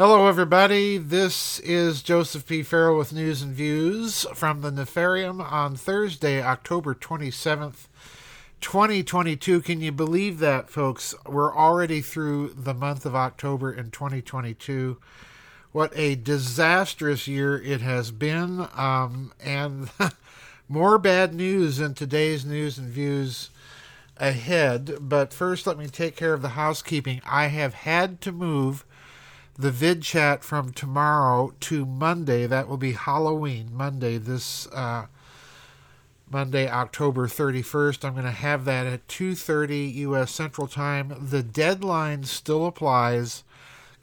Hello, everybody. This is Joseph P. Farrell with News and Views from the Nefarium on Thursday, October 27th, 2022. Can you believe that, folks? We're already through the month of October in 2022. What a disastrous year it has been. Um, and more bad news in today's News and Views ahead. But first, let me take care of the housekeeping. I have had to move the vid chat from tomorrow to Monday. That will be Halloween Monday. This uh, Monday, October 31st. I'm going to have that at 2:30 U.S. Central Time. The deadline still applies.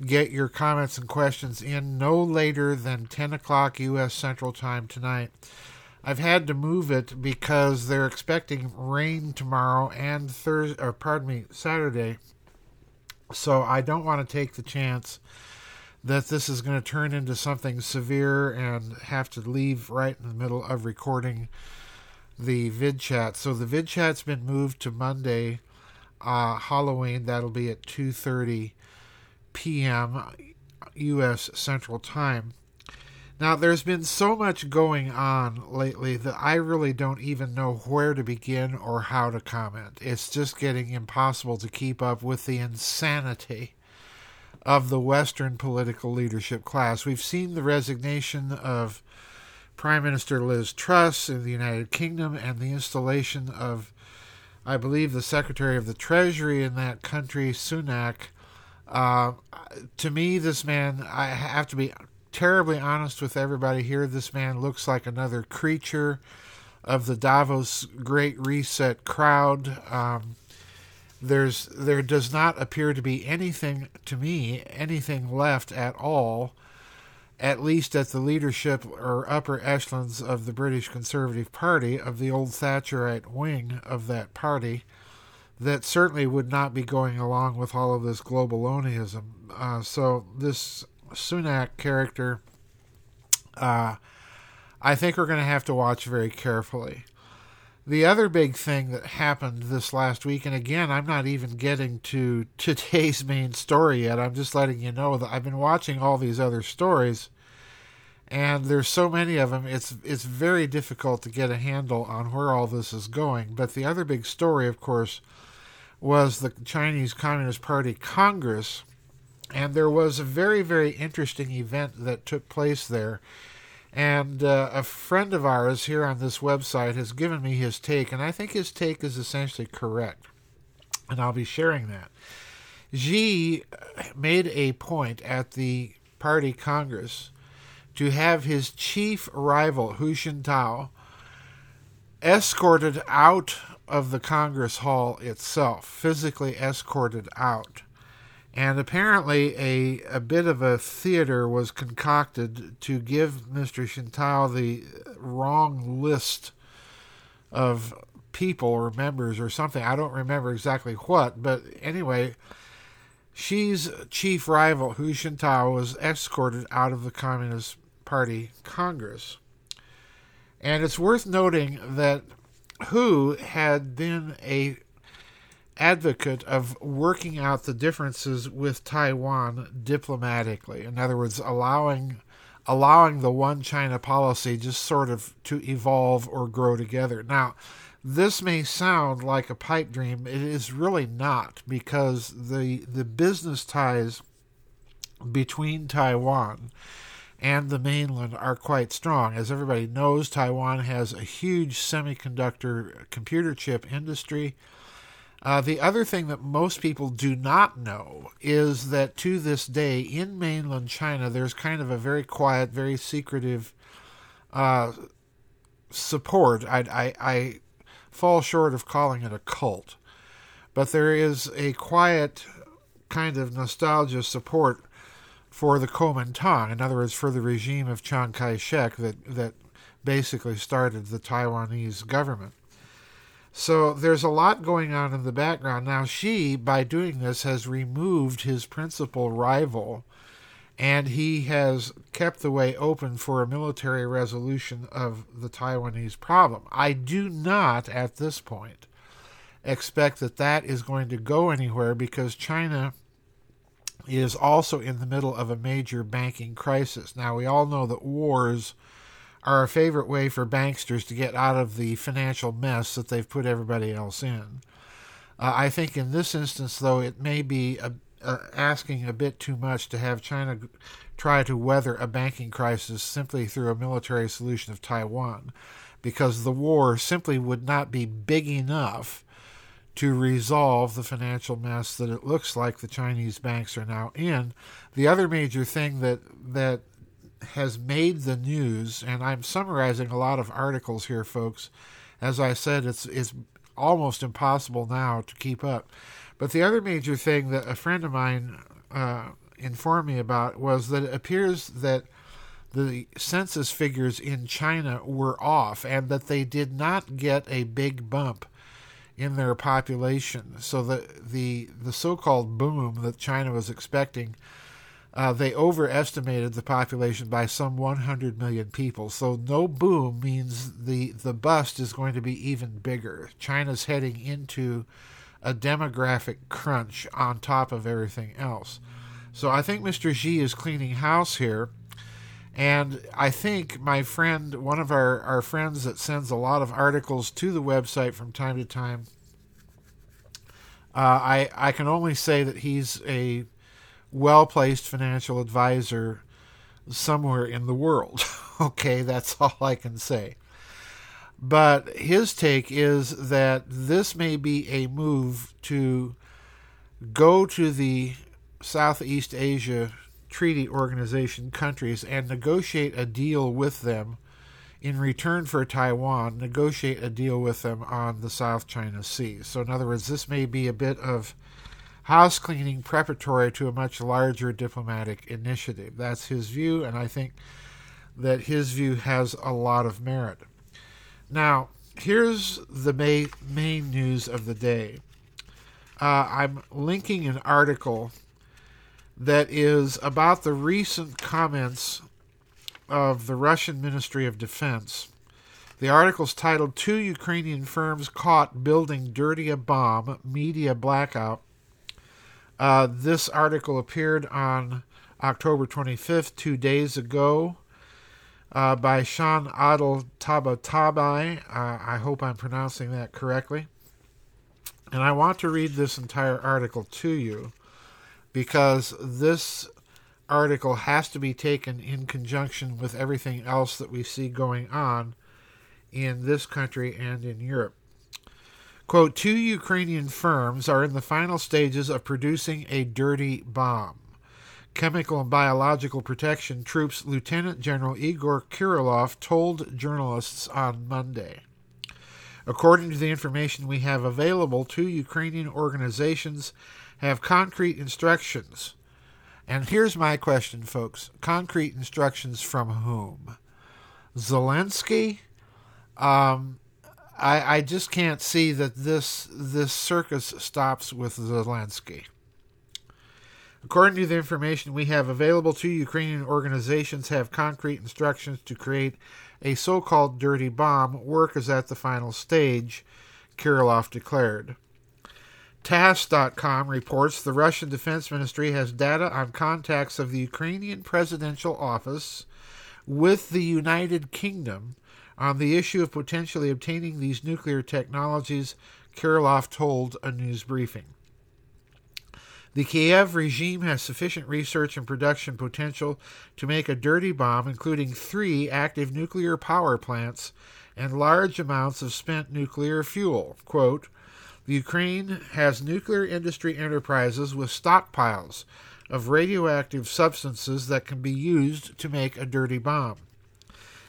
Get your comments and questions in no later than 10 o'clock U.S. Central Time tonight. I've had to move it because they're expecting rain tomorrow and Thursday, or pardon me, Saturday. So I don't want to take the chance that this is going to turn into something severe and have to leave right in the middle of recording the vid chat. So the vid chat's been moved to Monday, uh, Halloween. That'll be at 2:30 p.m. U.S. Central Time. Now, there's been so much going on lately that I really don't even know where to begin or how to comment. It's just getting impossible to keep up with the insanity of the Western political leadership class. We've seen the resignation of Prime Minister Liz Truss in the United Kingdom and the installation of, I believe, the Secretary of the Treasury in that country, Sunak. Uh, to me, this man, I have to be terribly honest with everybody here. This man looks like another creature of the Davos Great Reset crowd. Um, there's there does not appear to be anything to me anything left at all at least at the leadership or upper echelons of the British Conservative Party of the old Thatcherite wing of that party that certainly would not be going along with all of this globalonism uh, so this Sunak character uh, I think we're going to have to watch very carefully the other big thing that happened this last week, and again, I'm not even getting to today's main story yet. I'm just letting you know that I've been watching all these other stories, and there's so many of them. It's it's very difficult to get a handle on where all this is going. But the other big story, of course, was the Chinese Communist Party Congress, and there was a very very interesting event that took place there and uh, a friend of ours here on this website has given me his take, and I think his take is essentially correct. And I'll be sharing that. Xi made a point at the party congress to have his chief rival, Hu Jintao, escorted out of the Congress Hall itself, physically escorted out. And apparently, a, a bit of a theater was concocted to give Mr. Jintao the wrong list of people or members or something. I don't remember exactly what, but anyway, Xi's chief rival, Hu Jintao, was escorted out of the Communist Party Congress. And it's worth noting that Hu had been a advocate of working out the differences with Taiwan diplomatically. In other words, allowing allowing the one China policy just sort of to evolve or grow together. Now, this may sound like a pipe dream. It is really not because the the business ties between Taiwan and the mainland are quite strong. As everybody knows, Taiwan has a huge semiconductor computer chip industry. Uh, the other thing that most people do not know is that to this day in mainland China, there's kind of a very quiet, very secretive uh, support. I, I, I fall short of calling it a cult, but there is a quiet kind of nostalgia support for the Kuomintang, in other words, for the regime of Chiang Kai shek that, that basically started the Taiwanese government. So there's a lot going on in the background. Now, Xi, by doing this, has removed his principal rival and he has kept the way open for a military resolution of the Taiwanese problem. I do not, at this point, expect that that is going to go anywhere because China is also in the middle of a major banking crisis. Now, we all know that wars are a favorite way for banksters to get out of the financial mess that they've put everybody else in. Uh, I think in this instance, though, it may be a, uh, asking a bit too much to have China try to weather a banking crisis simply through a military solution of Taiwan, because the war simply would not be big enough to resolve the financial mess that it looks like the Chinese banks are now in. The other major thing that that has made the news, and I'm summarizing a lot of articles here, folks. As I said, it's it's almost impossible now to keep up. But the other major thing that a friend of mine uh, informed me about was that it appears that the census figures in China were off and that they did not get a big bump in their population. So the the the so-called boom that China was expecting, uh, they overestimated the population by some 100 million people. So no boom means the the bust is going to be even bigger. China's heading into a demographic crunch on top of everything else. So I think Mr. Xi is cleaning house here. And I think my friend, one of our, our friends that sends a lot of articles to the website from time to time, uh, I, I can only say that he's a well placed financial advisor somewhere in the world. okay, that's all I can say. But his take is that this may be a move to go to the Southeast Asia Treaty Organization countries and negotiate a deal with them in return for Taiwan, negotiate a deal with them on the South China Sea. So, in other words, this may be a bit of house cleaning preparatory to a much larger diplomatic initiative. That's his view, and I think that his view has a lot of merit. Now, here's the main, main news of the day. Uh, I'm linking an article that is about the recent comments of the Russian Ministry of Defense. The article is titled Two Ukrainian Firms Caught Building Dirty a Bomb Media Blackout. Uh, this article appeared on October 25th, two days ago, uh, by Sean Adel Tabatabai. Uh, I hope I'm pronouncing that correctly. And I want to read this entire article to you because this article has to be taken in conjunction with everything else that we see going on in this country and in Europe. Quote, two Ukrainian firms are in the final stages of producing a dirty bomb. Chemical and Biological Protection Troops Lieutenant General Igor Kirillov told journalists on Monday. According to the information we have available, two Ukrainian organizations have concrete instructions. And here's my question, folks concrete instructions from whom? Zelensky? Um, I, I just can't see that this this circus stops with Zelensky. According to the information we have available, two Ukrainian organizations have concrete instructions to create a so called dirty bomb. Work is at the final stage, Kirillov declared. TASS.com reports the Russian Defense Ministry has data on contacts of the Ukrainian presidential office with the United Kingdom on the issue of potentially obtaining these nuclear technologies, Kirillov told a news briefing. The Kiev regime has sufficient research and production potential to make a dirty bomb, including three active nuclear power plants and large amounts of spent nuclear fuel. Quote, the Ukraine has nuclear industry enterprises with stockpiles of radioactive substances that can be used to make a dirty bomb.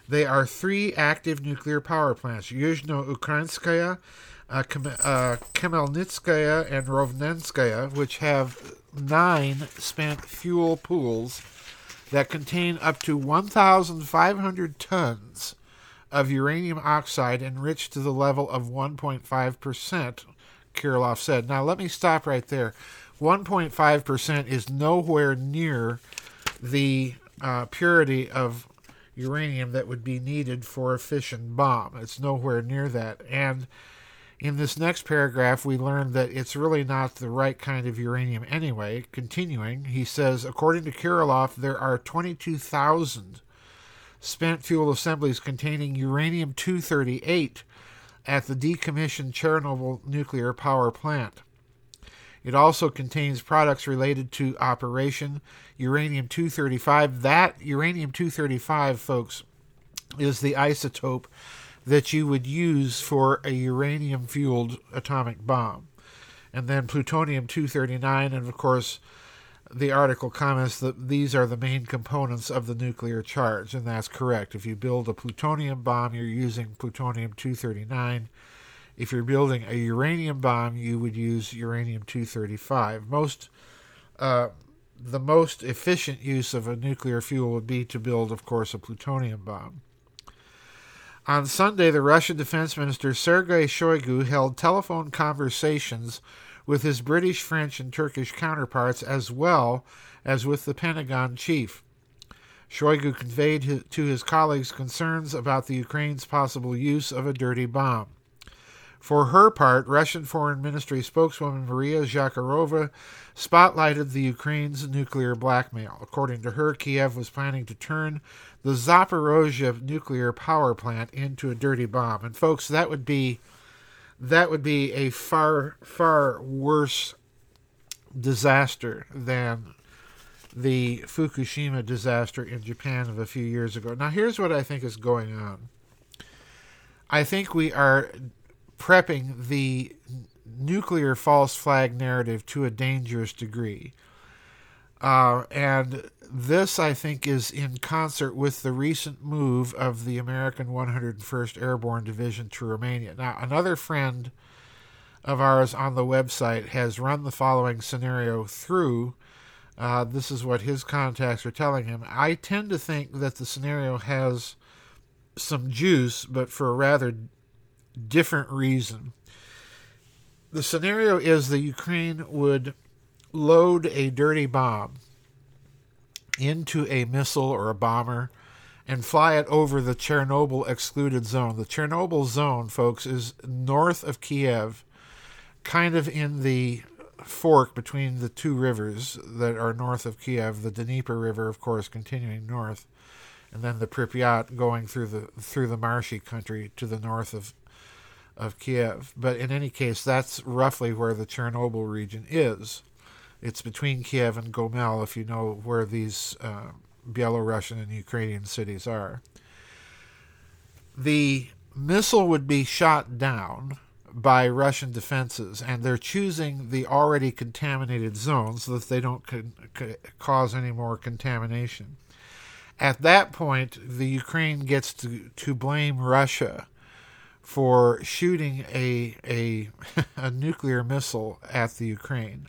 They are three active nuclear power plants Yuzhno-Ukrainskaya, uh, uh, Khmelnytskaya, and Rovnenskaya, which have nine spent fuel pools that contain up to 1,500 tons of uranium oxide enriched to the level of 1.5% Kirillov said. Now, let me stop right there. 1.5% is nowhere near the uh, purity of uranium that would be needed for a fission bomb. It's nowhere near that. And In this next paragraph, we learn that it's really not the right kind of uranium anyway. Continuing, he says, according to Kirillov, there are 22,000 spent fuel assemblies containing uranium 238 at the decommissioned Chernobyl nuclear power plant. It also contains products related to Operation Uranium 235. That uranium 235, folks, is the isotope that you would use for a uranium fueled atomic bomb. And then plutonium 239, and of course, the article comments that these are the main components of the nuclear charge, and that's correct. If you build a plutonium bomb, you're using plutonium 239. If you're building a uranium bomb, you would use uranium 235. Most, uh, the most efficient use of a nuclear fuel would be to build, of course, a plutonium bomb. On Sunday, the Russian Defense Minister Sergei Shoigu held telephone conversations with his British, French, and Turkish counterparts, as well as with the Pentagon chief. Shoigu conveyed to his colleagues concerns about the Ukraine's possible use of a dirty bomb. For her part, Russian Foreign Ministry spokeswoman Maria Zakharova spotlighted the Ukraine's nuclear blackmail. According to her, Kiev was planning to turn the Zaporozhye nuclear power plant into a dirty bomb. And folks, that would be that would be a far far worse disaster than the Fukushima disaster in Japan of a few years ago. Now, here's what I think is going on. I think we are prepping the nuclear false flag narrative to a dangerous degree. Uh, and this, I think, is in concert with the recent move of the American 101st Airborne Division to Romania. Now, another friend of ours on the website has run the following scenario through. Uh, this is what his contacts are telling him. I tend to think that the scenario has some juice, but for a rather different reason. The scenario is the Ukraine would load a dirty bomb into a missile or a bomber and fly it over the Chernobyl excluded zone. The Chernobyl zone, folks, is north of Kiev, kind of in the fork between the two rivers that are north of Kiev, the Dnieper River, of course, continuing north, and then the Pripyat going through the through the marshy country to the north of of Kiev. But in any case, that's roughly where the Chernobyl region is. It's between Kiev and Gomel, if you know where these uh, Belarusian and Ukrainian cities are. The missile would be shot down by Russian defenses, and they're choosing the already contaminated zone so that they don't con- cause any more contamination. At that point, the Ukraine gets to, to blame Russia for shooting a, a, a nuclear missile at the Ukraine.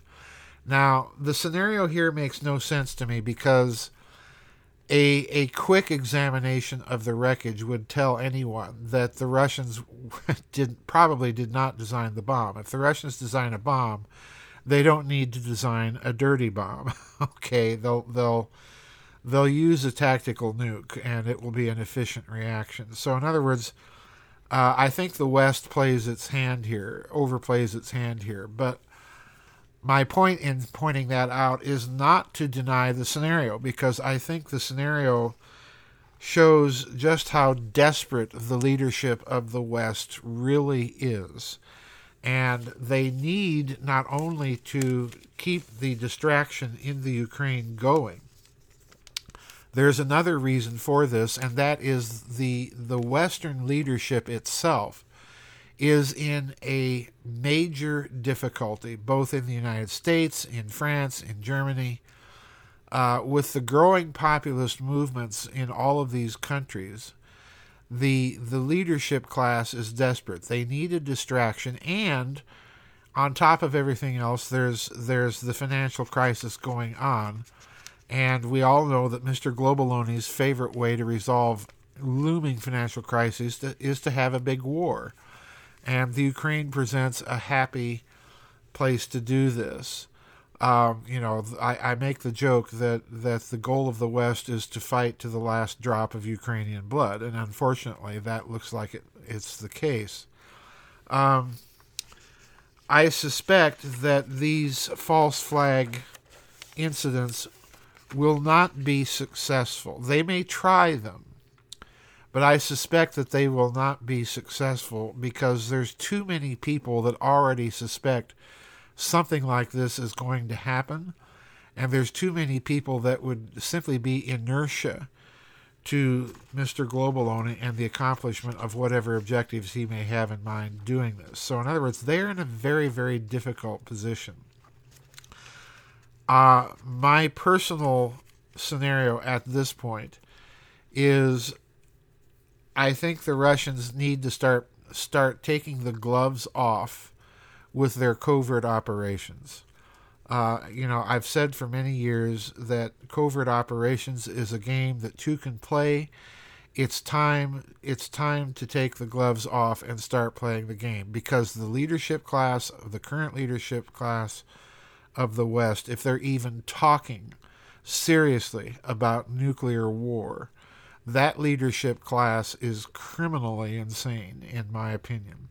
Now, the scenario here makes no sense to me because a a quick examination of the wreckage would tell anyone that the Russians did probably did not design the bomb. If the Russians design a bomb, they don't need to design a dirty bomb. okay, they'll they'll they'll use a tactical nuke and it will be an efficient reaction. So in other words, uh, I think the West plays its hand here, overplays its hand here, but my point in pointing that out is not to deny the scenario because I think the scenario shows just how desperate the leadership of the West really is. And they need not only to keep the distraction in the Ukraine going, there's another reason for this, and that is the the Western leadership itself is in a major difficulty, both in the United States, in France, in Germany, uh, with the growing populist movements in all of these countries. The the leadership class is desperate. They need a distraction, and on top of everything else, there's there's the financial crisis going on, and we all know that Mr. Globaloney's favorite way to resolve looming financial crises is to have a big war and the Ukraine presents a happy place to do this. Um, you know, I, I make the joke that, that the goal of the West is to fight to the last drop of Ukrainian blood, and unfortunately, that looks like it, it's the case. Um, I suspect that these false flag incidents will not be successful. They may try them, but I suspect that they will not be successful because there's too many people that already suspect something like this is going to happen, and there's too many people that would simply be inertia to Mr. Globaloney and the accomplishment of whatever objectives he may have in mind doing this. So, in other words, they're in a very, very difficult position. Uh, my personal scenario at this point is I think the Russians need to start start taking the gloves off with their covert operations. Uh, you know, I've said for many years that covert operations is a game that two can play. It's time. It's time to take the gloves off and start playing the game because the leadership class, the current leadership class of the West, if they're even talking seriously about nuclear war, that leadership class is criminally insane, in my opinion.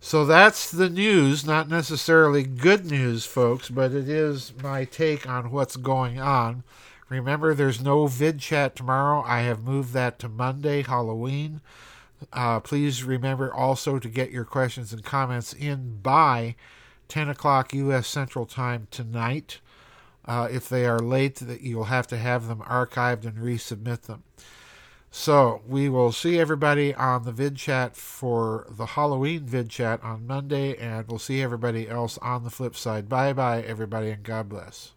So that's the news, not necessarily good news, folks, but it is my take on what's going on. Remember, there's no vid chat tomorrow. I have moved that to Monday, Halloween. Uh, please remember also to get your questions and comments in by 10 o'clock U.S. Central Time tonight. Uh, if they are late, that you'll have to have them archived and resubmit them. So we will see everybody on the vid chat for the Halloween vid chat on Monday, and we'll see everybody else on the flip side. Bye bye, everybody, and God bless.